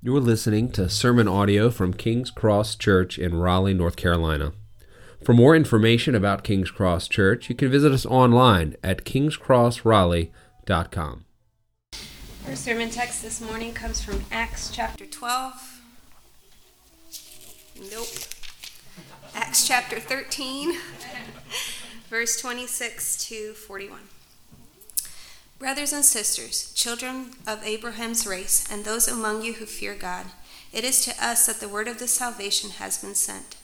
You're listening to sermon audio from King's Cross Church in Raleigh, North Carolina. For more information about King's Cross Church, you can visit us online at kingscrossraleigh.com. Our sermon text this morning comes from Acts chapter 12. Nope. Acts chapter 13, verse 26 to 41. Brothers and sisters, children of Abraham's race, and those among you who fear God, it is to us that the word of this salvation has been sent.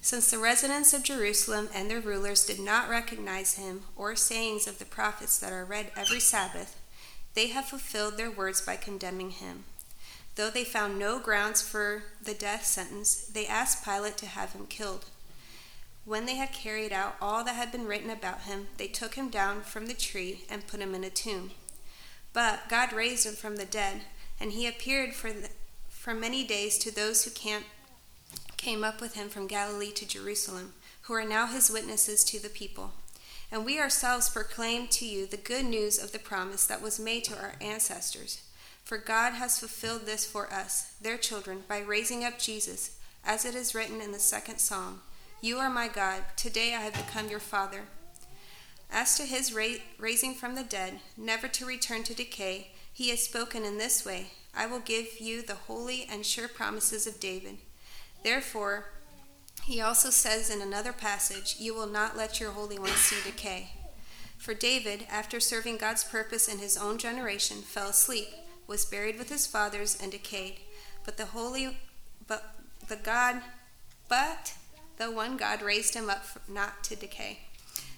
Since the residents of Jerusalem and their rulers did not recognize him or sayings of the prophets that are read every Sabbath, they have fulfilled their words by condemning him. Though they found no grounds for the death sentence, they asked Pilate to have him killed. When they had carried out all that had been written about him, they took him down from the tree and put him in a tomb. But God raised him from the dead, and he appeared for, the, for many days to those who camp, came up with him from Galilee to Jerusalem, who are now his witnesses to the people. And we ourselves proclaim to you the good news of the promise that was made to our ancestors. For God has fulfilled this for us, their children, by raising up Jesus, as it is written in the second psalm. You are my God. Today I have become your Father. As to his ra- raising from the dead, never to return to decay, he has spoken in this way I will give you the holy and sure promises of David. Therefore, he also says in another passage, You will not let your Holy One see decay. For David, after serving God's purpose in his own generation, fell asleep, was buried with his fathers, and decayed. But the holy, but the God, but the one God raised him up not to decay.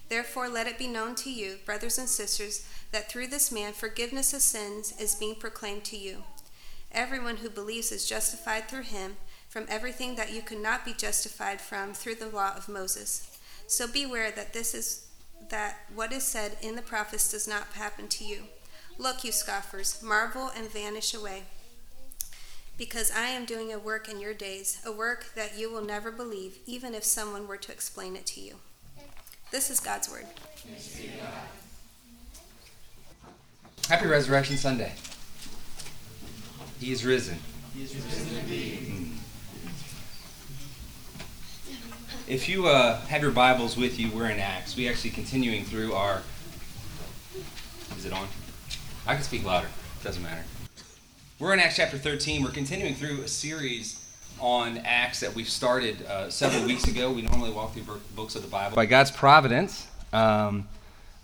Therefore, let it be known to you, brothers and sisters, that through this man forgiveness of sins is being proclaimed to you. Everyone who believes is justified through him from everything that you could not be justified from through the law of Moses. So beware that this is that what is said in the prophets does not happen to you. Look, you scoffers, marvel and vanish away because I am doing a work in your days, a work that you will never believe, even if someone were to explain it to you. This is God's word. Happy Resurrection Sunday. He is risen. He is risen indeed. If you uh, have your Bibles with you, we're in Acts. We're actually continuing through our. Is it on? I can speak louder. Doesn't matter. We're in Acts chapter 13. We're continuing through a series on Acts that we've started uh, several weeks ago. We normally walk through books of the Bible. By God's providence, um,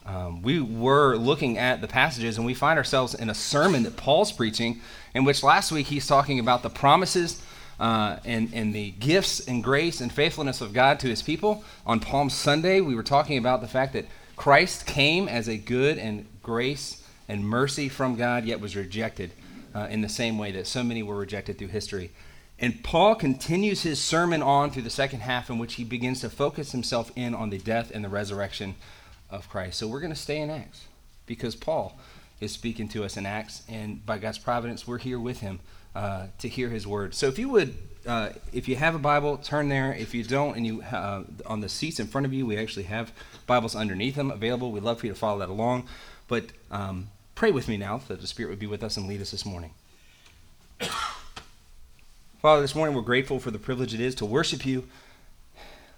um, we were looking at the passages and we find ourselves in a sermon that Paul's preaching, in which last week he's talking about the promises uh, and, and the gifts and grace and faithfulness of God to his people. On Palm Sunday, we were talking about the fact that Christ came as a good and grace and mercy from God, yet was rejected uh, in the same way that so many were rejected through history. And Paul continues his sermon on through the second half, in which he begins to focus himself in on the death and the resurrection of Christ. So we're going to stay in Acts because Paul is speaking to us in Acts, and by God's providence, we're here with him uh, to hear his word. So if you would, uh, if you have a Bible, turn there. If you don't, and you uh, on the seats in front of you, we actually have Bibles underneath them available. We'd love for you to follow that along. But um, Pray with me now that the Spirit would be with us and lead us this morning. Father, this morning we're grateful for the privilege it is to worship you,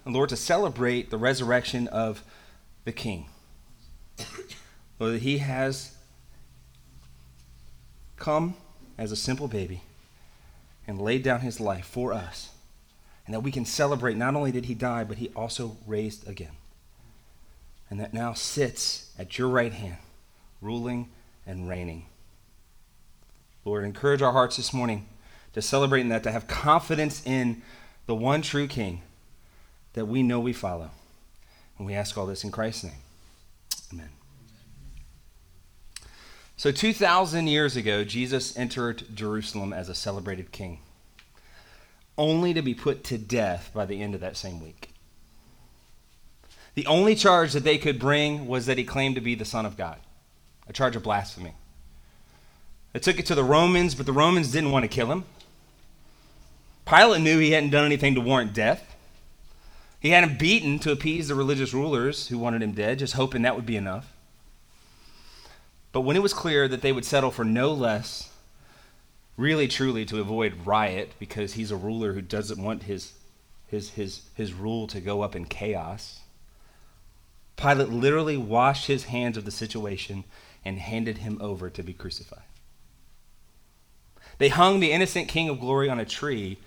and Lord, to celebrate the resurrection of the King. Lord, that he has come as a simple baby and laid down his life for us, and that we can celebrate not only did he die, but he also raised again, and that now sits at your right hand, ruling and reigning. Lord, encourage our hearts this morning to celebrate in that, to have confidence in the one true King that we know we follow. And we ask all this in Christ's name. Amen. So, 2,000 years ago, Jesus entered Jerusalem as a celebrated king, only to be put to death by the end of that same week. The only charge that they could bring was that he claimed to be the Son of God a charge of blasphemy. They took it to the Romans, but the Romans didn't want to kill him. Pilate knew he hadn't done anything to warrant death. He had him beaten to appease the religious rulers who wanted him dead, just hoping that would be enough. But when it was clear that they would settle for no less really truly to avoid riot because he's a ruler who doesn't want his, his, his, his rule to go up in chaos. Pilate literally washed his hands of the situation and handed him over to be crucified. They hung the innocent King of Glory on a tree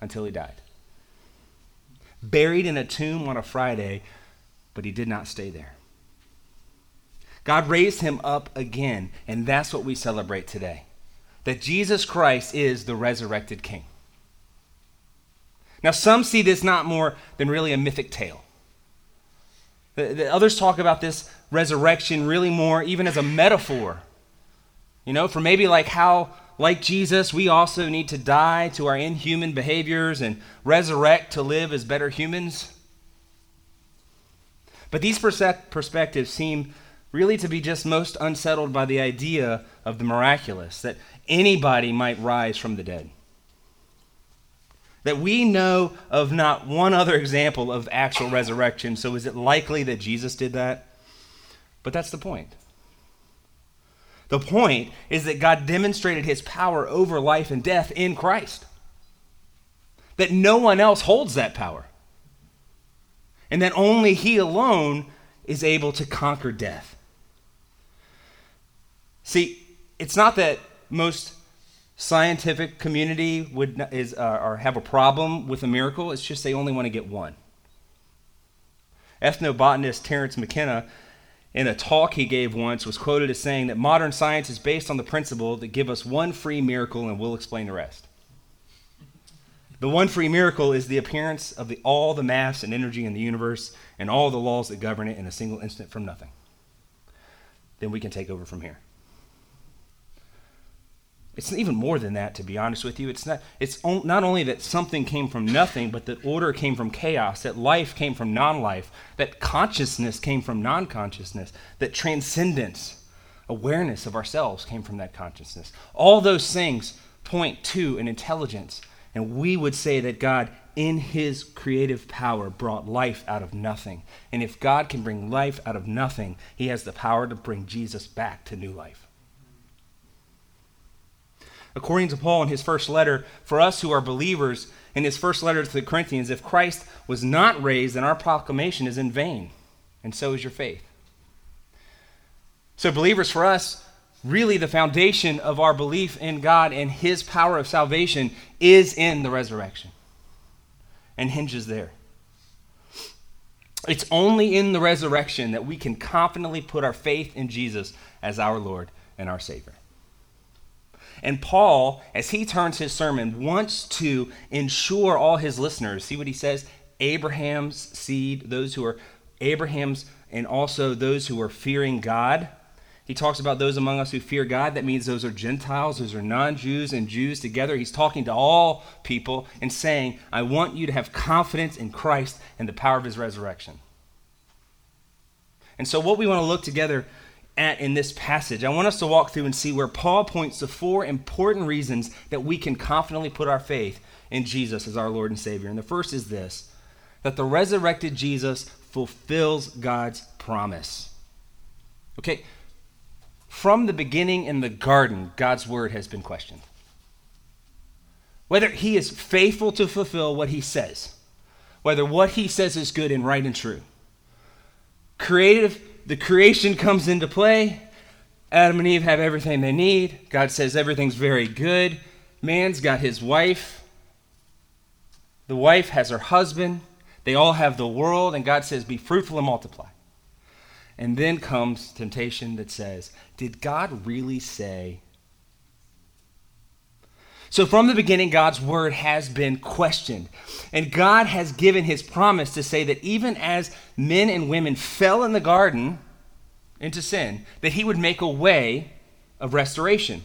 until he died. Buried in a tomb on a Friday, but he did not stay there. God raised him up again, and that's what we celebrate today that Jesus Christ is the resurrected King. Now, some see this not more than really a mythic tale. The, the others talk about this resurrection really more even as a metaphor. You know, for maybe like how, like Jesus, we also need to die to our inhuman behaviors and resurrect to live as better humans. But these perspectives seem really to be just most unsettled by the idea of the miraculous, that anybody might rise from the dead. That we know of not one other example of actual resurrection, so is it likely that Jesus did that? But that's the point. The point is that God demonstrated his power over life and death in Christ. That no one else holds that power. And that only he alone is able to conquer death. See, it's not that most scientific community would is uh, or have a problem with a miracle. It's just they only want to get one. Ethnobotanist Terence McKenna, in a talk he gave once, was quoted as saying that modern science is based on the principle that give us one free miracle and we'll explain the rest. The one free miracle is the appearance of the, all the mass and energy in the universe and all the laws that govern it in a single instant from nothing. Then we can take over from here. It's even more than that, to be honest with you. It's not, it's on, not only that something came from nothing, but that order came from chaos, that life came from non life, that consciousness came from non consciousness, that transcendence, awareness of ourselves came from that consciousness. All those things point to an intelligence. And we would say that God, in his creative power, brought life out of nothing. And if God can bring life out of nothing, he has the power to bring Jesus back to new life according to Paul in his first letter, for us who are believers, in his first letter to the Corinthians, if Christ was not raised, then our proclamation is in vain, and so is your faith. So, believers, for us, really the foundation of our belief in God and his power of salvation is in the resurrection and hinges there. It's only in the resurrection that we can confidently put our faith in Jesus as our Lord and our Savior. And Paul, as he turns his sermon, wants to ensure all his listeners see what he says Abraham's seed, those who are Abraham's, and also those who are fearing God. He talks about those among us who fear God. That means those are Gentiles, those are non Jews and Jews together. He's talking to all people and saying, I want you to have confidence in Christ and the power of his resurrection. And so, what we want to look together at in this passage. I want us to walk through and see where Paul points to four important reasons that we can confidently put our faith in Jesus as our Lord and Savior. And the first is this that the resurrected Jesus fulfills God's promise. Okay, from the beginning in the garden, God's word has been questioned. Whether he is faithful to fulfill what he says, whether what he says is good and right and true. Creative the creation comes into play. Adam and Eve have everything they need. God says everything's very good. Man's got his wife. The wife has her husband. They all have the world, and God says, Be fruitful and multiply. And then comes temptation that says, Did God really say so, from the beginning, God's word has been questioned. And God has given his promise to say that even as men and women fell in the garden into sin, that he would make a way of restoration.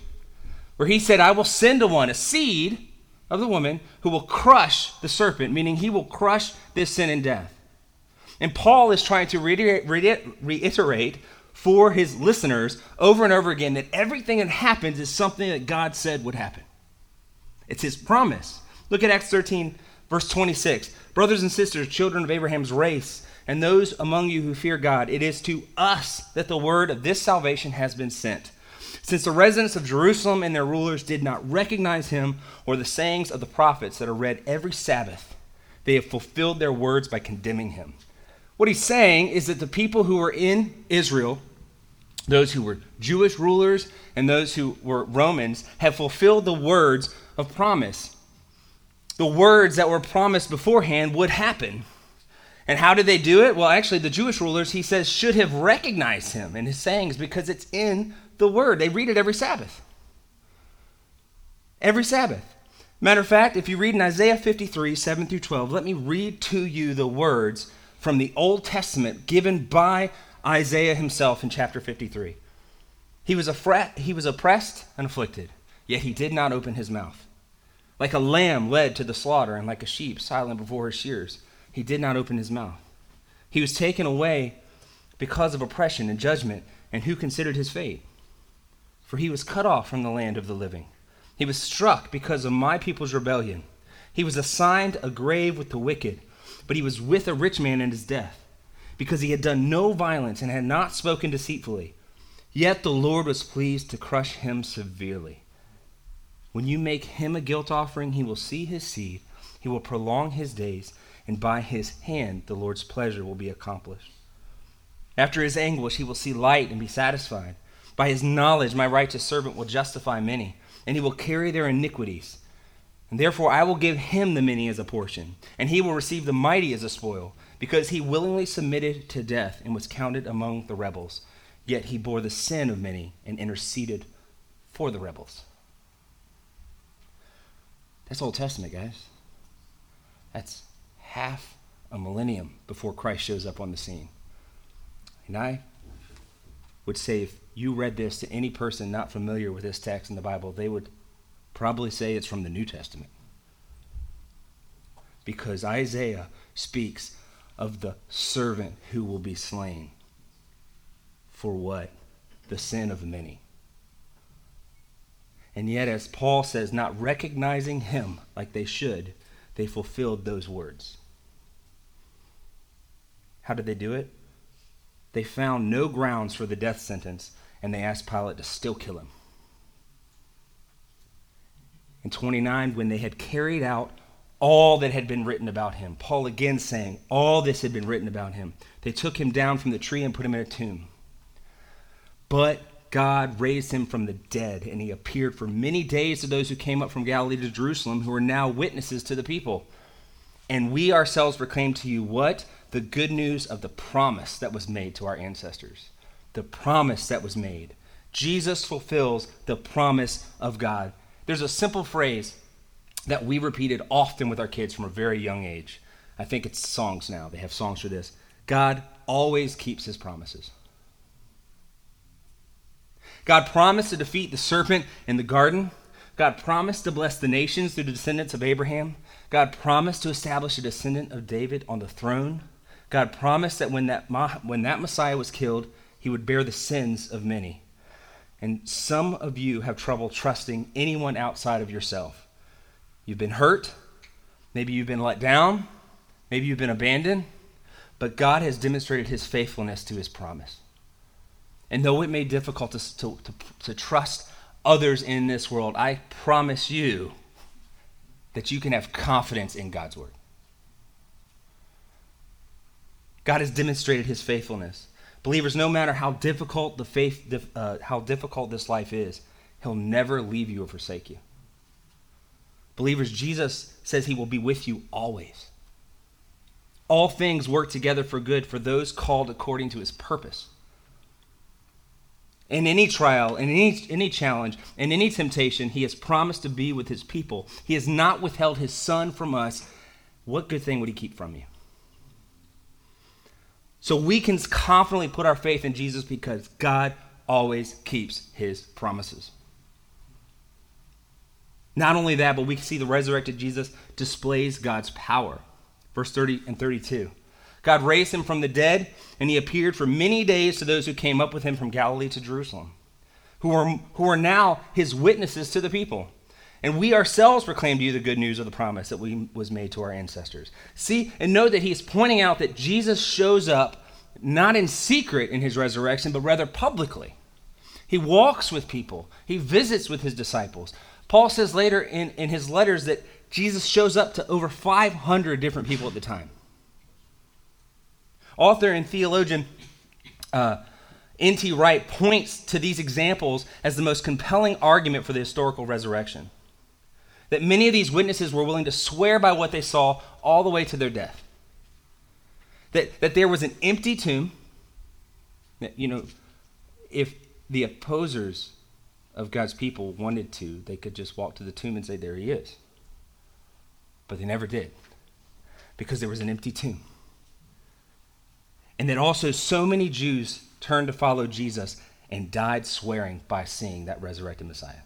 Where he said, I will send to one, a seed of the woman, who will crush the serpent, meaning he will crush this sin and death. And Paul is trying to reiterate for his listeners over and over again that everything that happens is something that God said would happen. It's his promise. Look at Acts 13, verse 26. Brothers and sisters, children of Abraham's race, and those among you who fear God, it is to us that the word of this salvation has been sent. Since the residents of Jerusalem and their rulers did not recognize him or the sayings of the prophets that are read every Sabbath, they have fulfilled their words by condemning him. What he's saying is that the people who were in Israel, those who were Jewish rulers and those who were Romans, have fulfilled the words of promise. The words that were promised beforehand would happen. And how did they do it? Well, actually, the Jewish rulers, he says, should have recognized him in his sayings because it's in the word. They read it every Sabbath. Every Sabbath. Matter of fact, if you read in Isaiah 53, 7 through 12, let me read to you the words from the Old Testament given by Isaiah himself in chapter 53. He was, fret, he was oppressed and afflicted, yet he did not open his mouth. Like a lamb led to the slaughter, and like a sheep silent before his shears, he did not open his mouth. He was taken away because of oppression and judgment, and who considered his fate? For he was cut off from the land of the living. He was struck because of my people's rebellion. He was assigned a grave with the wicked, but he was with a rich man in his death, because he had done no violence and had not spoken deceitfully. Yet the Lord was pleased to crush him severely. When you make him a guilt offering, he will see his seed, he will prolong his days, and by his hand the Lord's pleasure will be accomplished. After his anguish, he will see light and be satisfied. By his knowledge, my righteous servant will justify many and he will carry their iniquities. And therefore I will give him the many as a portion, and he will receive the mighty as a spoil, because he willingly submitted to death and was counted among the rebels. Yet he bore the sin of many and interceded for the rebels. That's Old Testament, guys. That's half a millennium before Christ shows up on the scene. And I would say if you read this to any person not familiar with this text in the Bible, they would probably say it's from the New Testament. Because Isaiah speaks of the servant who will be slain. For what? The sin of many. And yet, as Paul says, not recognizing him like they should, they fulfilled those words. How did they do it? They found no grounds for the death sentence and they asked Pilate to still kill him. In 29, when they had carried out all that had been written about him, Paul again saying, All this had been written about him, they took him down from the tree and put him in a tomb. But God raised him from the dead, and he appeared for many days to those who came up from Galilee to Jerusalem, who are now witnesses to the people. And we ourselves proclaim to you what? The good news of the promise that was made to our ancestors the promise that was made. Jesus fulfills the promise of God. There's a simple phrase that we repeated often with our kids from a very young age. I think it's songs now. They have songs for this. God always keeps his promises. God promised to defeat the serpent in the garden. God promised to bless the nations through the descendants of Abraham. God promised to establish a descendant of David on the throne. God promised that when that, when that Messiah was killed, he would bear the sins of many. And some of you have trouble trusting anyone outside of yourself. You've been hurt, maybe you've been let down, maybe you've been abandoned, but God has demonstrated his faithfulness to his promise. And though it may be difficult to, to, to, to trust others in this world, I promise you that you can have confidence in God's word. God has demonstrated his faithfulness. Believers, no matter how difficult the faith, uh, how difficult this life is, He'll never leave you or forsake you. Believers, Jesus says He will be with you always. All things work together for good for those called according to His purpose. In any trial, in any, any challenge, in any temptation, He has promised to be with His people. He has not withheld His Son from us. What good thing would He keep from you? So we can confidently put our faith in Jesus because God always keeps his promises. Not only that, but we can see the resurrected Jesus displays God's power. Verse 30 and 32. God raised him from the dead, and he appeared for many days to those who came up with him from Galilee to Jerusalem, who are, who are now his witnesses to the people. And we ourselves proclaim to you the good news of the promise that we, was made to our ancestors. See and know that he's pointing out that Jesus shows up not in secret in his resurrection, but rather publicly. He walks with people, he visits with his disciples. Paul says later in, in his letters that Jesus shows up to over 500 different people at the time. Author and theologian uh, N.T. Wright points to these examples as the most compelling argument for the historical resurrection. That many of these witnesses were willing to swear by what they saw all the way to their death. That, that there was an empty tomb. That, you know, if the opposers of God's people wanted to, they could just walk to the tomb and say, There he is. But they never did because there was an empty tomb. And that also so many Jews turned to follow Jesus and died swearing by seeing that resurrected Messiah.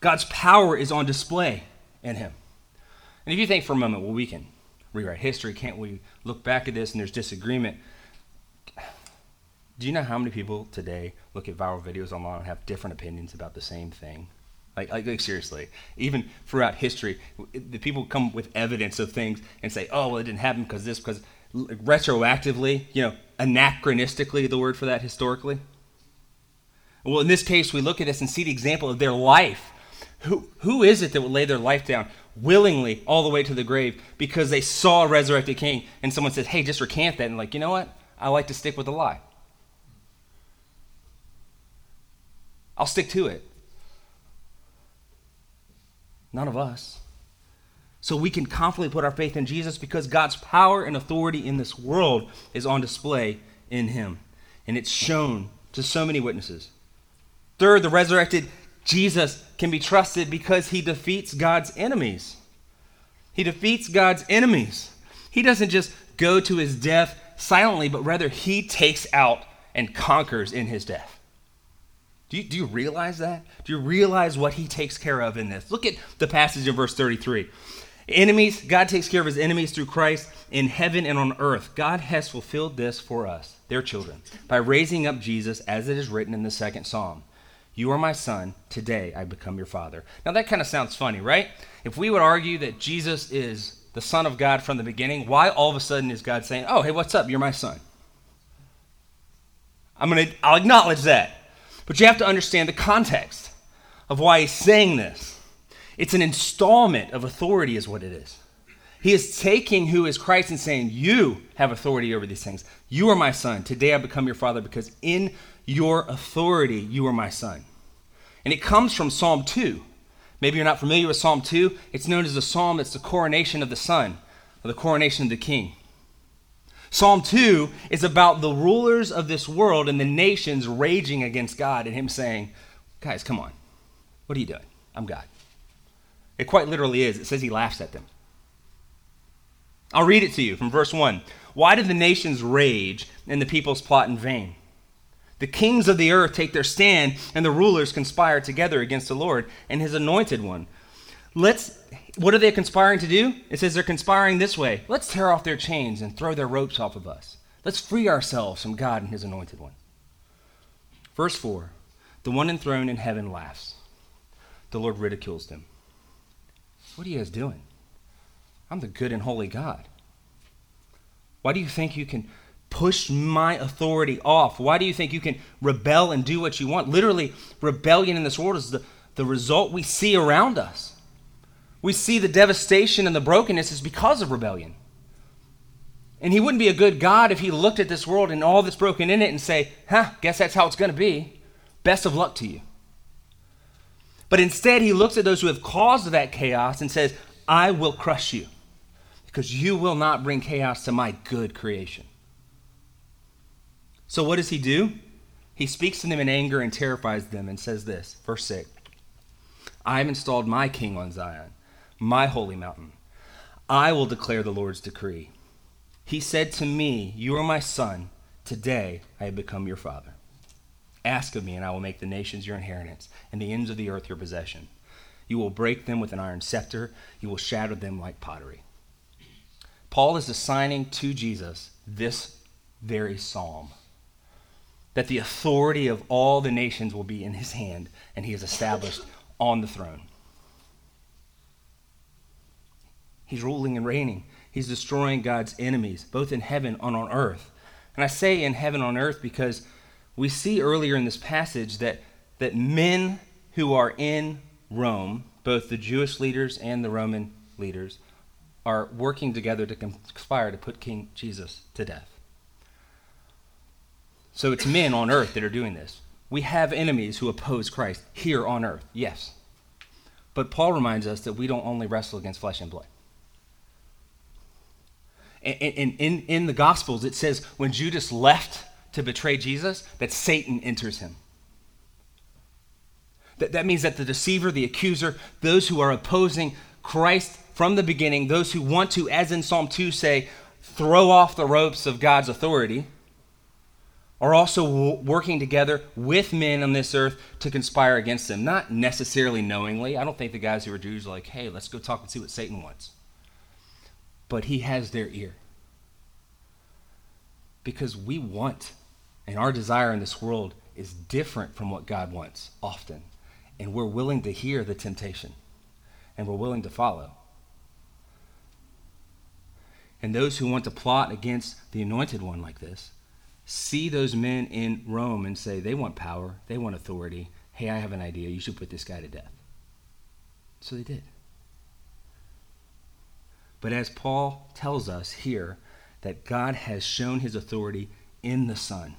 God's power is on display in him. And if you think for a moment, well, we can rewrite history, can't we look back at this and there's disagreement? Do you know how many people today look at viral videos online and have different opinions about the same thing? Like, like, like, seriously, even throughout history, the people come with evidence of things and say, "Oh, well, it didn't happen because this," because retroactively, you know, anachronistically, the word for that historically. Well, in this case, we look at this and see the example of their life. Who, who is it that would lay their life down willingly all the way to the grave because they saw a resurrected king and someone says, hey, just recant that? And like, you know what? I like to stick with the lie. I'll stick to it. None of us. So we can confidently put our faith in Jesus because God's power and authority in this world is on display in him. And it's shown to so many witnesses. Third, the resurrected Jesus can be trusted because he defeats God's enemies. He defeats God's enemies. He doesn't just go to his death silently, but rather he takes out and conquers in his death. Do you, do you realize that? Do you realize what he takes care of in this? Look at the passage in verse 33. Enemies, God takes care of his enemies through Christ in heaven and on earth. God has fulfilled this for us, their children, by raising up Jesus as it is written in the second psalm. You are my son, today I become your father. Now that kind of sounds funny, right? If we would argue that Jesus is the son of God from the beginning, why all of a sudden is God saying, "Oh, hey, what's up? You're my son." I'm going to I'll acknowledge that. But you have to understand the context of why he's saying this. It's an installment of authority, is what it is. He is taking who is Christ and saying, You have authority over these things. You are my son. Today I become your father because in your authority you are my son. And it comes from Psalm 2. Maybe you're not familiar with Psalm 2. It's known as the psalm that's the coronation of the son, or the coronation of the king. Psalm 2 is about the rulers of this world and the nations raging against God and him saying, Guys, come on. What are you doing? I'm God. It quite literally is. It says he laughs at them. I'll read it to you from verse 1. Why do the nations rage and the peoples plot in vain? The kings of the earth take their stand, and the rulers conspire together against the Lord and his anointed one. Let's what are they conspiring to do? It says they're conspiring this way. Let's tear off their chains and throw their ropes off of us. Let's free ourselves from God and his anointed one. Verse 4 The one enthroned in heaven laughs, the Lord ridicules them. What are you guys doing? I'm the good and holy God. Why do you think you can push my authority off? Why do you think you can rebel and do what you want? Literally, rebellion in this world is the, the result we see around us. We see the devastation and the brokenness is because of rebellion. And he wouldn't be a good God if he looked at this world and all that's broken in it and say, huh, guess that's how it's going to be. Best of luck to you. But instead, he looks at those who have caused that chaos and says, I will crush you because you will not bring chaos to my good creation. So, what does he do? He speaks to them in anger and terrifies them and says this, verse 6 I have installed my king on Zion, my holy mountain. I will declare the Lord's decree. He said to me, You are my son. Today I have become your father. Ask of me, and I will make the nations your inheritance, and the ends of the earth your possession. You will break them with an iron scepter, you will shatter them like pottery. Paul is assigning to Jesus this very psalm that the authority of all the nations will be in his hand, and he is established on the throne. He's ruling and reigning. He's destroying God's enemies, both in heaven and on earth. And I say in heaven on earth because we see earlier in this passage that, that men who are in Rome, both the Jewish leaders and the Roman leaders, are working together to conspire to put King Jesus to death. So it's men on earth that are doing this. We have enemies who oppose Christ here on earth, yes. But Paul reminds us that we don't only wrestle against flesh and blood. And in, in the Gospels, it says when Judas left to betray Jesus, that Satan enters him. That, that means that the deceiver, the accuser, those who are opposing Christ from the beginning, those who want to, as in Psalm 2, say, throw off the ropes of God's authority, are also w- working together with men on this earth to conspire against them. Not necessarily knowingly. I don't think the guys who are Jews are like, hey, let's go talk and see what Satan wants. But he has their ear. Because we want, and our desire in this world is different from what God wants often. And we're willing to hear the temptation, and we're willing to follow. And those who want to plot against the anointed one like this see those men in Rome and say, they want power, they want authority. Hey, I have an idea. You should put this guy to death. So they did. But as Paul tells us here, that God has shown his authority in the Son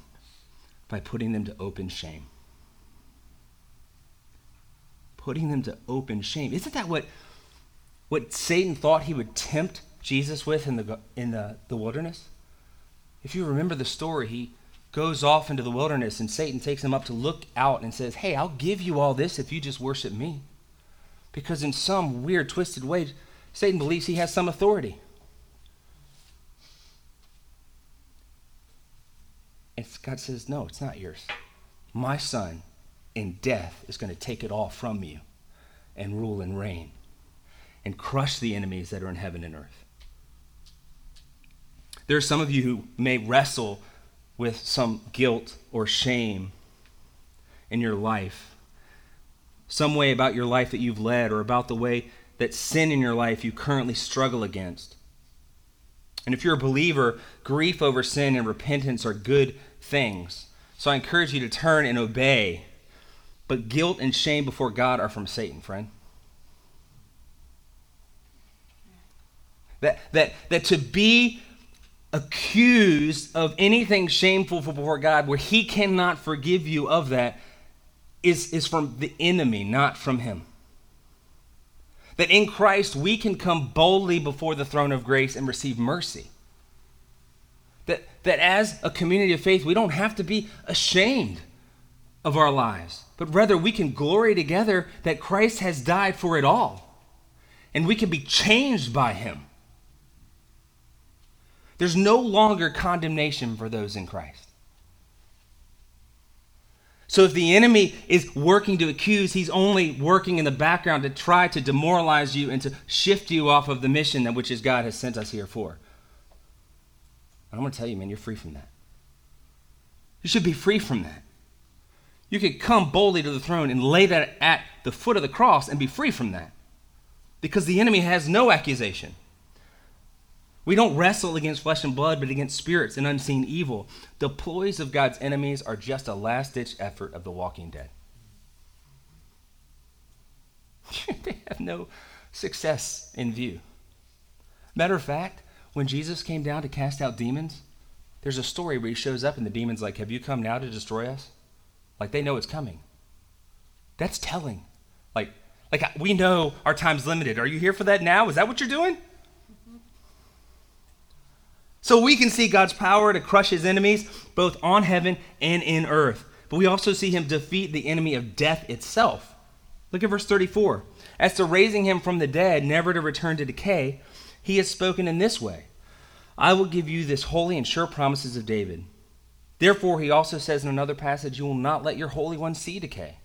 by putting them to open shame. Putting them to open shame. Isn't that what, what Satan thought he would tempt Jesus with in, the, in the, the wilderness? If you remember the story, he goes off into the wilderness and Satan takes him up to look out and says, Hey, I'll give you all this if you just worship me. Because in some weird, twisted way, Satan believes he has some authority. God says, No, it's not yours. My son in death is going to take it all from you and rule and reign and crush the enemies that are in heaven and earth. There are some of you who may wrestle with some guilt or shame in your life, some way about your life that you've led, or about the way that sin in your life you currently struggle against. And if you're a believer, grief over sin and repentance are good things. So I encourage you to turn and obey. But guilt and shame before God are from Satan, friend. That, that, that to be accused of anything shameful before God where he cannot forgive you of that is, is from the enemy, not from him. That in Christ we can come boldly before the throne of grace and receive mercy. That, as a community of faith, we don't have to be ashamed of our lives, but rather we can glory together that Christ has died for it all. And we can be changed by him. There's no longer condemnation for those in Christ. So if the enemy is working to accuse, he's only working in the background to try to demoralize you and to shift you off of the mission that which is God has sent us here for. I'm going to tell you, man, you're free from that. You should be free from that. You could come boldly to the throne and lay that at the foot of the cross and be free from that. Because the enemy has no accusation. We don't wrestle against flesh and blood, but against spirits and unseen evil. The ploys of God's enemies are just a last ditch effort of the walking dead. they have no success in view. Matter of fact, when Jesus came down to cast out demons, there's a story where he shows up and the demon's like, Have you come now to destroy us? Like they know it's coming. That's telling. Like, like we know our time's limited. Are you here for that now? Is that what you're doing? So we can see God's power to crush his enemies, both on heaven and in earth. But we also see him defeat the enemy of death itself. Look at verse 34. As to raising him from the dead, never to return to decay, he has spoken in this way I will give you this holy and sure promises of David. Therefore, he also says in another passage, You will not let your Holy One see decay.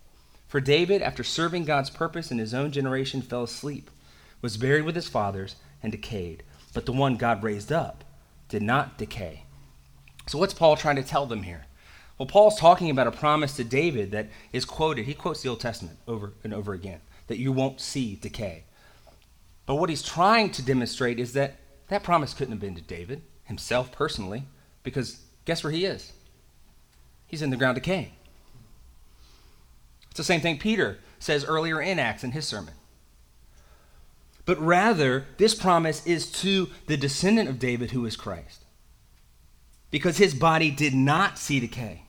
For David, after serving God's purpose in his own generation, fell asleep, was buried with his fathers, and decayed. But the one God raised up, did not decay. So, what's Paul trying to tell them here? Well, Paul's talking about a promise to David that is quoted. He quotes the Old Testament over and over again that you won't see decay. But what he's trying to demonstrate is that that promise couldn't have been to David himself personally, because guess where he is? he's in the ground decaying. It's the same thing Peter says earlier in Acts in his sermon. But rather, this promise is to the descendant of David who is Christ. Because his body did not see decay.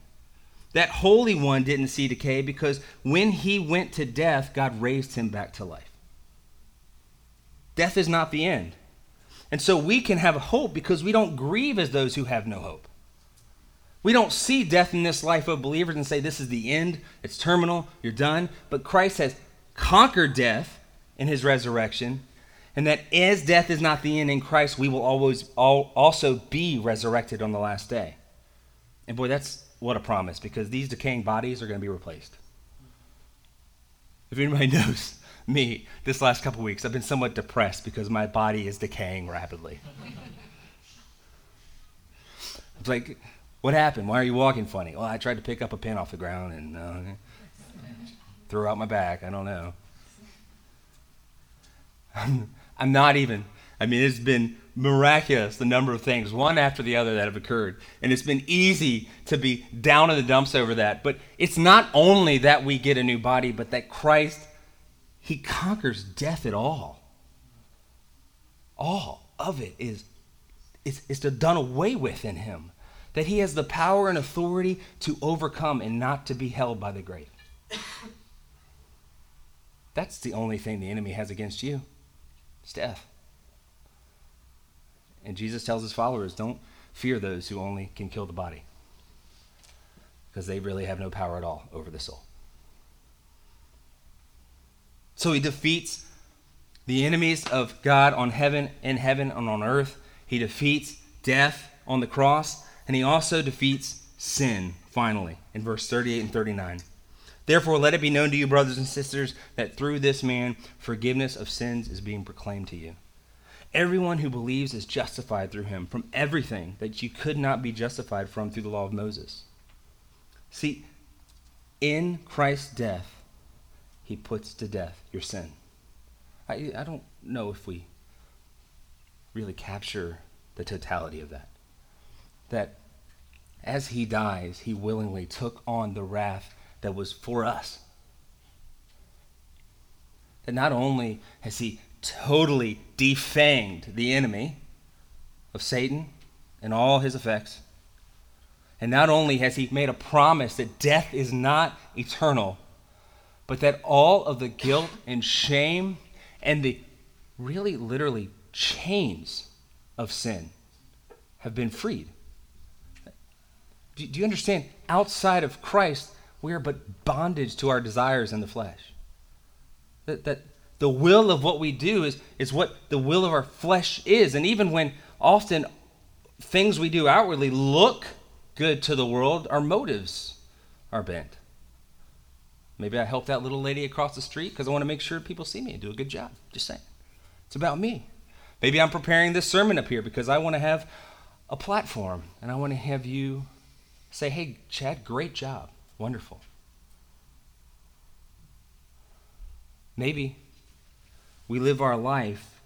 That Holy One didn't see decay because when he went to death, God raised him back to life. Death is not the end. And so we can have hope because we don't grieve as those who have no hope. We don't see death in this life of believers and say, This is the end, it's terminal, you're done. But Christ has conquered death in his resurrection, and that as death is not the end in Christ, we will always also be resurrected on the last day. And boy, that's what a promise because these decaying bodies are going to be replaced. If anybody knows me this last couple weeks, I've been somewhat depressed because my body is decaying rapidly. It's like, what happened? Why are you walking funny? Well, I tried to pick up a pin off the ground and uh, threw out my back. I don't know. I'm, I'm not even, I mean, it's been miraculous the number of things, one after the other, that have occurred. And it's been easy to be down in the dumps over that. But it's not only that we get a new body, but that Christ, He conquers death at all. All of it is, is, is done away with in Him that he has the power and authority to overcome and not to be held by the grave. That's the only thing the enemy has against you. It's death. And Jesus tells his followers, don't fear those who only can kill the body. Because they really have no power at all over the soul. So he defeats the enemies of God on heaven, in heaven, and on earth. He defeats death on the cross. And he also defeats sin, finally, in verse 38 and 39. Therefore, let it be known to you, brothers and sisters, that through this man forgiveness of sins is being proclaimed to you. Everyone who believes is justified through him from everything that you could not be justified from through the law of Moses. See, in Christ's death, he puts to death your sin. I, I don't know if we really capture the totality of that that as he dies, he willingly took on the wrath that was for us. That not only has he totally defanged the enemy of Satan and all his effects, and not only has he made a promise that death is not eternal, but that all of the guilt and shame and the really literally chains of sin have been freed. Do, you understand? Outside of Christ, we are but bondage to our desires in the flesh. That, that the will of what we do is, is what the will of our flesh is. And even when often things we do outwardly look good to the world, our motives are bent. Maybe I help that little lady across the street because I want to make sure people see me and do a good job. Just saying. It's about me. Maybe I'm preparing this sermon up here because I want to have a platform and I want to have you Say, hey, Chad, great job. Wonderful. Maybe we live our life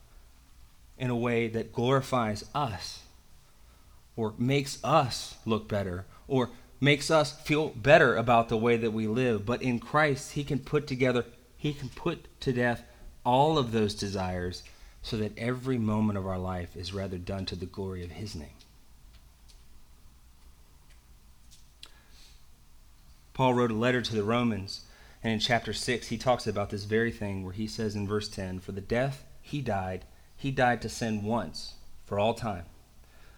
in a way that glorifies us or makes us look better or makes us feel better about the way that we live. But in Christ, He can put together, He can put to death all of those desires so that every moment of our life is rather done to the glory of His name. Paul wrote a letter to the Romans, and in chapter 6, he talks about this very thing where he says in verse 10 For the death he died, he died to sin once, for all time.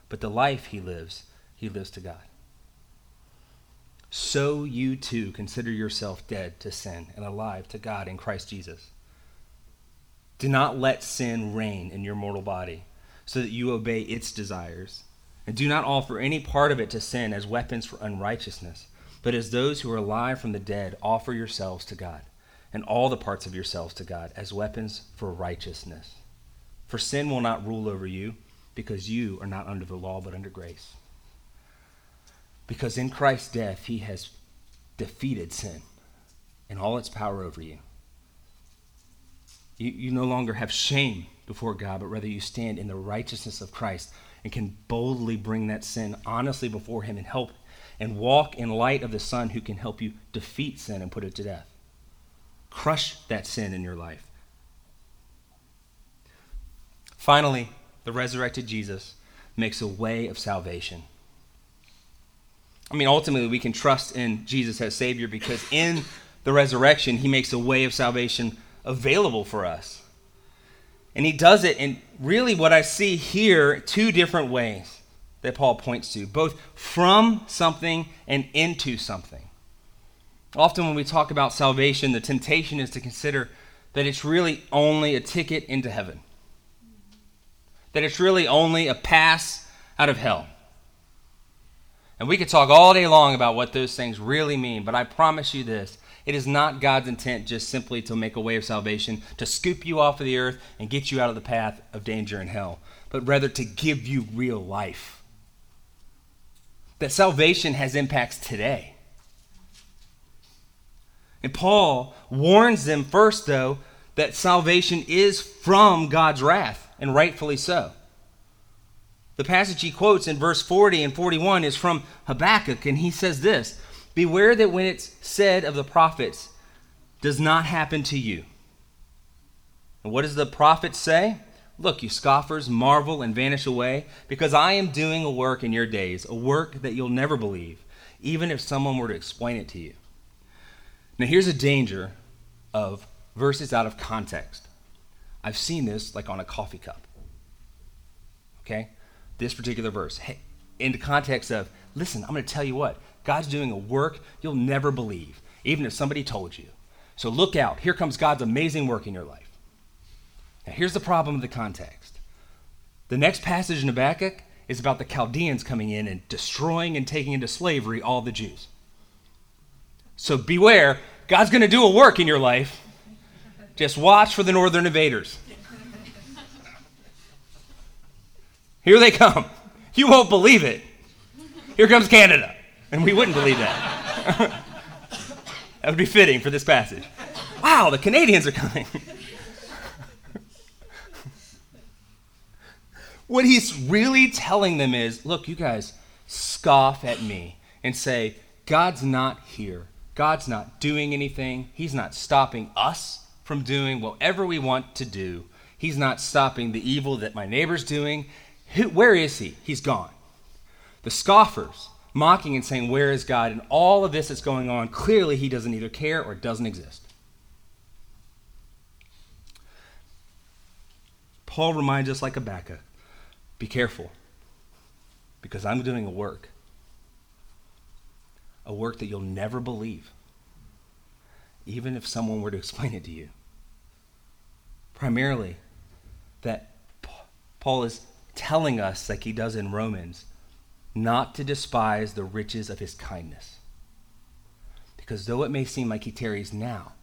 But the life he lives, he lives to God. So you too consider yourself dead to sin and alive to God in Christ Jesus. Do not let sin reign in your mortal body, so that you obey its desires. And do not offer any part of it to sin as weapons for unrighteousness but as those who are alive from the dead, offer yourselves to God, and all the parts of yourselves to God, as weapons for righteousness. For sin will not rule over you, because you are not under the law, but under grace. Because in Christ's death, he has defeated sin and all its power over you. You, you no longer have shame before God, but rather you stand in the righteousness of Christ and can boldly bring that sin honestly before him and help and walk in light of the Son who can help you defeat sin and put it to death. Crush that sin in your life. Finally, the resurrected Jesus makes a way of salvation. I mean, ultimately, we can trust in Jesus as Savior because in the resurrection, He makes a way of salvation available for us. And He does it in really what I see here two different ways that Paul points to, both from something and into something. Often, when we talk about salvation, the temptation is to consider that it's really only a ticket into heaven, that it's really only a pass out of hell. And we could talk all day long about what those things really mean, but I promise you this it is not God's intent just simply to make a way of salvation, to scoop you off of the earth and get you out of the path of danger and hell, but rather to give you real life. That salvation has impacts today. And Paul warns them first, though, that salvation is from God's wrath, and rightfully so. The passage he quotes in verse 40 and 41 is from Habakkuk, and he says this Beware that when it's said of the prophets, does not happen to you. And what does the prophet say? Look, you scoffers, marvel and vanish away, because I am doing a work in your days, a work that you'll never believe, even if someone were to explain it to you. Now, here's a danger of verses out of context. I've seen this like on a coffee cup. Okay? This particular verse in the context of, listen, I'm going to tell you what, God's doing a work you'll never believe, even if somebody told you. So look out. Here comes God's amazing work in your life. Now, here's the problem of the context. The next passage in Habakkuk is about the Chaldeans coming in and destroying and taking into slavery all the Jews. So beware, God's going to do a work in your life. Just watch for the northern invaders. Here they come. You won't believe it. Here comes Canada. And we wouldn't believe that. that would be fitting for this passage. Wow, the Canadians are coming. what he's really telling them is look, you guys scoff at me and say, God's not here. God's not doing anything. He's not stopping us from doing whatever we want to do. He's not stopping the evil that my neighbor's doing. Who, where is he? He's gone. The scoffers mocking and saying, Where is God? And all of this that's going on, clearly he doesn't either care or doesn't exist. Paul reminds us like Habakkuk be careful, because I'm doing a work. A work that you'll never believe, even if someone were to explain it to you. Primarily, that Paul is telling us, like he does in Romans, not to despise the riches of his kindness. Because though it may seem like he tarries now,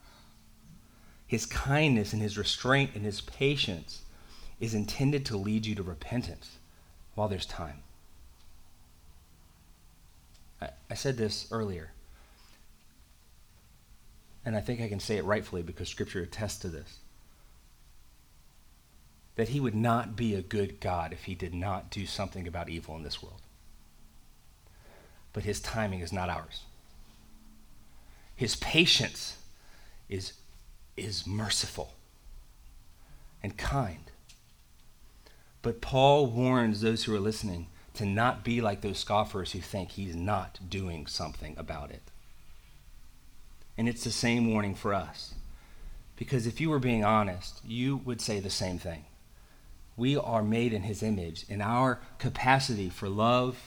his kindness and his restraint and his patience is intended to lead you to repentance while there's time. I, I said this earlier, and I think I can say it rightfully because Scripture attests to this that he would not be a good God if he did not do something about evil in this world. But his timing is not ours. His patience is, is merciful and kind. But Paul warns those who are listening to not be like those scoffers who think he's not doing something about it. And it's the same warning for us. Because if you were being honest, you would say the same thing we are made in his image, and our capacity for love,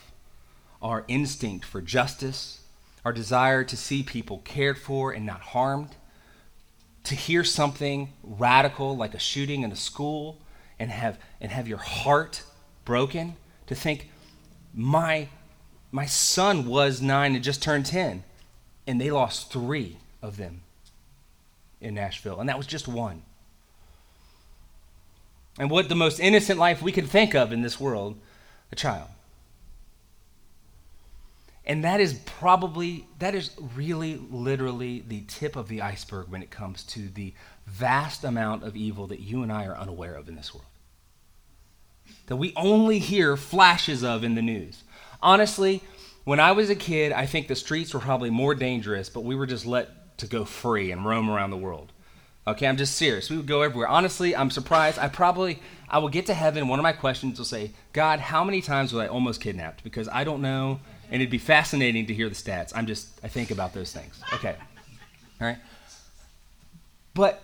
our instinct for justice, our desire to see people cared for and not harmed, to hear something radical like a shooting in a school and have, and have your heart broken, to think, my, my son was nine and just turned 10, and they lost three of them in Nashville, and that was just one and what the most innocent life we can think of in this world a child. And that is probably, that is really literally the tip of the iceberg when it comes to the vast amount of evil that you and I are unaware of in this world. That we only hear flashes of in the news. Honestly, When I was a kid, I think the streets were probably more dangerous, but we were just let to go free and roam around the world. Okay, I'm just serious. We would go everywhere. Honestly, I'm surprised. I probably I will get to heaven. One of my questions will say, God, how many times was I almost kidnapped? Because I don't know, and it'd be fascinating to hear the stats. I'm just I think about those things. Okay, all right. But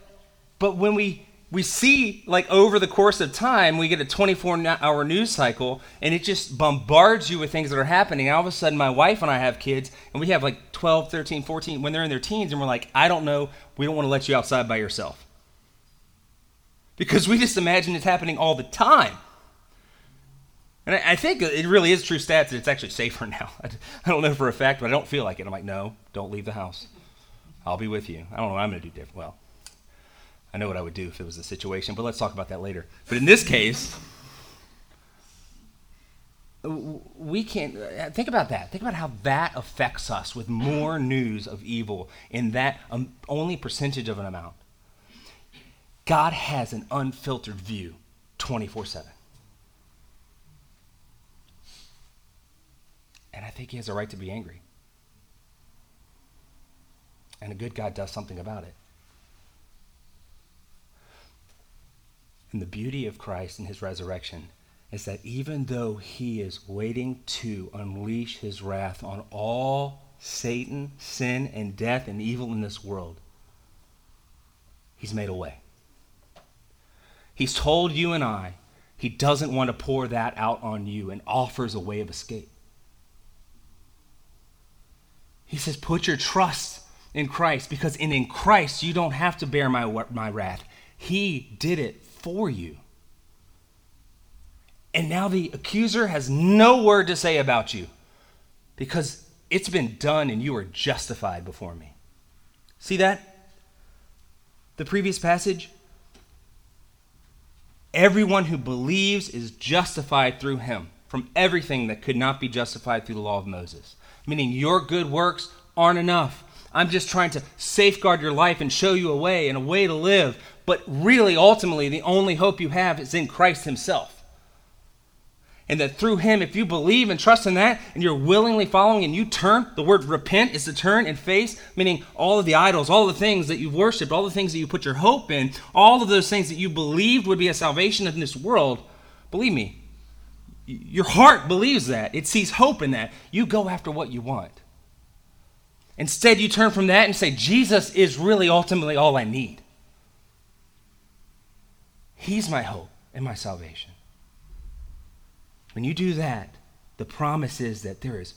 but when we we see like over the course of time we get a 24 hour news cycle and it just bombards you with things that are happening. All of a sudden my wife and i have kids and we have like 12 13 14 when they're in their teens and we're like i don't know. We don't want to let you outside by yourself. Because we just imagine it's happening all the time. And i, think it really is true stats that it's actually safer now. I don't know for a fact but i don't feel like it. I'm like no don't leave the house. I'll be with you. I don't know what i'm going to do different. Well I know what I would do if it was a situation, but let's talk about that later. But in this case, we can't think about that. Think about how that affects us with more news of evil in that um, only percentage of an amount. God has an unfiltered view 24 7. And I think he has a right to be angry. And a good God does something about it. And the beauty of Christ and his resurrection is that even though he is waiting to unleash his wrath on all Satan, sin, and death and evil in this world, he's made a way. He's told you and I he doesn't want to pour that out on you and offers a way of escape. He says, put your trust in Christ because in, in Christ you don't have to bear my, my wrath. He did it for you. And now the accuser has no word to say about you because it's been done and you are justified before me. See that? The previous passage? Everyone who believes is justified through him from everything that could not be justified through the law of Moses. Meaning your good works aren't enough. I'm just trying to safeguard your life and show you a way and a way to live. But really, ultimately, the only hope you have is in Christ Himself. And that through Him, if you believe and trust in that, and you're willingly following, and you turn, the word repent is to turn and face, meaning all of the idols, all the things that you've worshiped, all the things that you put your hope in, all of those things that you believed would be a salvation in this world, believe me, your heart believes that. It sees hope in that. You go after what you want. Instead, you turn from that and say, Jesus is really ultimately all I need. He's my hope and my salvation. When you do that, the promise is that there is,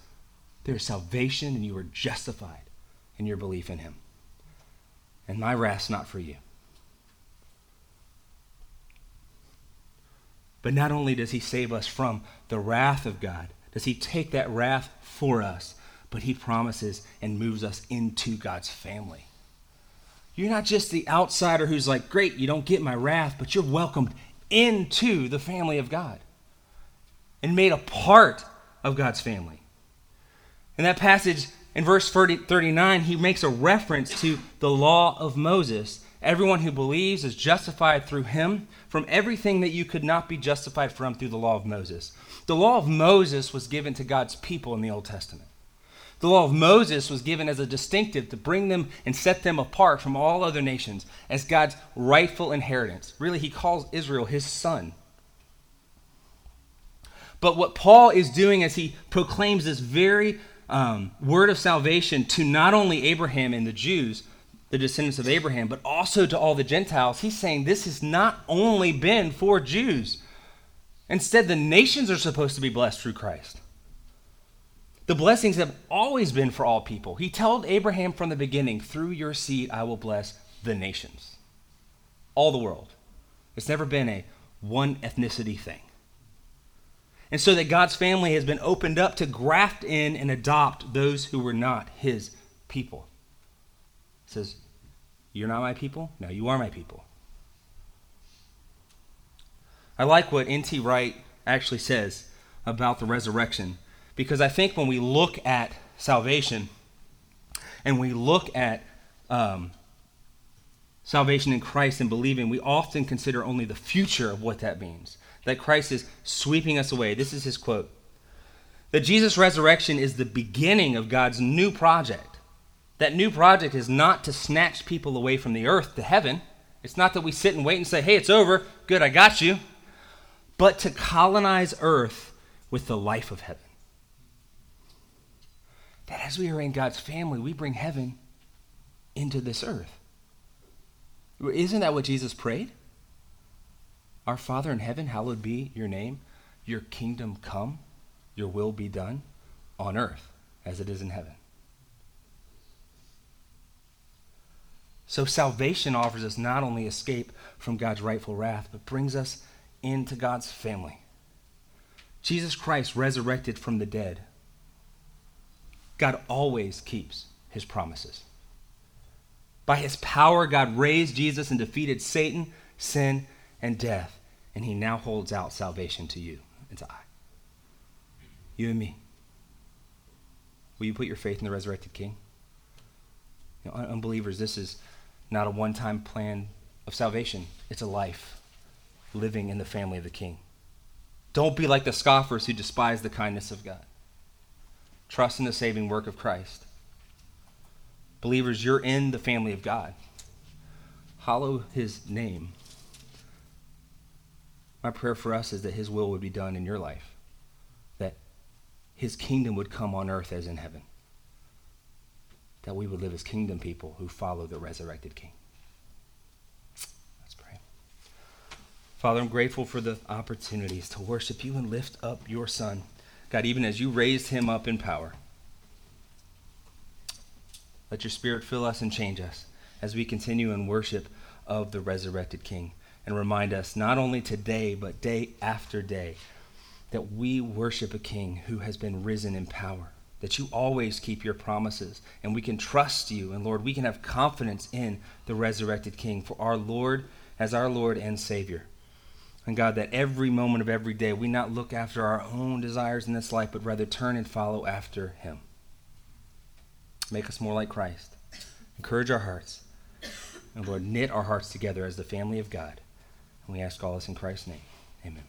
there is salvation and you are justified in your belief in Him. And my wrath's not for you. But not only does He save us from the wrath of God, does He take that wrath for us, but he promises and moves us into God's family. You're not just the outsider who's like, great, you don't get my wrath, but you're welcomed into the family of God and made a part of God's family. In that passage, in verse 30, 39, he makes a reference to the law of Moses. Everyone who believes is justified through him from everything that you could not be justified from through the law of Moses. The law of Moses was given to God's people in the Old Testament. The law of Moses was given as a distinctive to bring them and set them apart from all other nations as God's rightful inheritance. Really, he calls Israel his son. But what Paul is doing as he proclaims this very um, word of salvation to not only Abraham and the Jews, the descendants of Abraham, but also to all the Gentiles, he's saying this has not only been for Jews. Instead, the nations are supposed to be blessed through Christ. The blessings have always been for all people. He told Abraham from the beginning, through your seed I will bless the nations, all the world. It's never been a one ethnicity thing. And so that God's family has been opened up to graft in and adopt those who were not his people. It says, You're not my people? No, you are my people. I like what N.T. Wright actually says about the resurrection because I think when we look at salvation and we look at um, salvation in Christ and believing, we often consider only the future of what that means. That Christ is sweeping us away. This is his quote That Jesus' resurrection is the beginning of God's new project. That new project is not to snatch people away from the earth to heaven. It's not that we sit and wait and say, hey, it's over. Good, I got you. But to colonize earth with the life of heaven. That as we are in God's family, we bring heaven into this earth. Isn't that what Jesus prayed? Our Father in heaven, hallowed be your name. Your kingdom come, your will be done on earth as it is in heaven. So salvation offers us not only escape from God's rightful wrath, but brings us into God's family. Jesus Christ resurrected from the dead. God always keeps his promises. By his power, God raised Jesus and defeated Satan, sin, and death, and he now holds out salvation to you and to I. You and me. Will you put your faith in the resurrected King? You know, unbelievers, this is not a one time plan of salvation, it's a life living in the family of the King. Don't be like the scoffers who despise the kindness of God. Trust in the saving work of Christ. Believers, you're in the family of God. Hallow his name. My prayer for us is that his will would be done in your life, that his kingdom would come on earth as in heaven, that we would live as kingdom people who follow the resurrected king. Let's pray. Father, I'm grateful for the opportunities to worship you and lift up your son. God, even as you raised him up in power. Let your spirit fill us and change us as we continue in worship of the resurrected King. And remind us not only today, but day after day, that we worship a King who has been risen in power, that you always keep your promises, and we can trust you. And Lord, we can have confidence in the resurrected King for our Lord as our Lord and Savior. And God, that every moment of every day we not look after our own desires in this life, but rather turn and follow after Him. Make us more like Christ. Encourage our hearts. And Lord, knit our hearts together as the family of God. And we ask all this in Christ's name. Amen.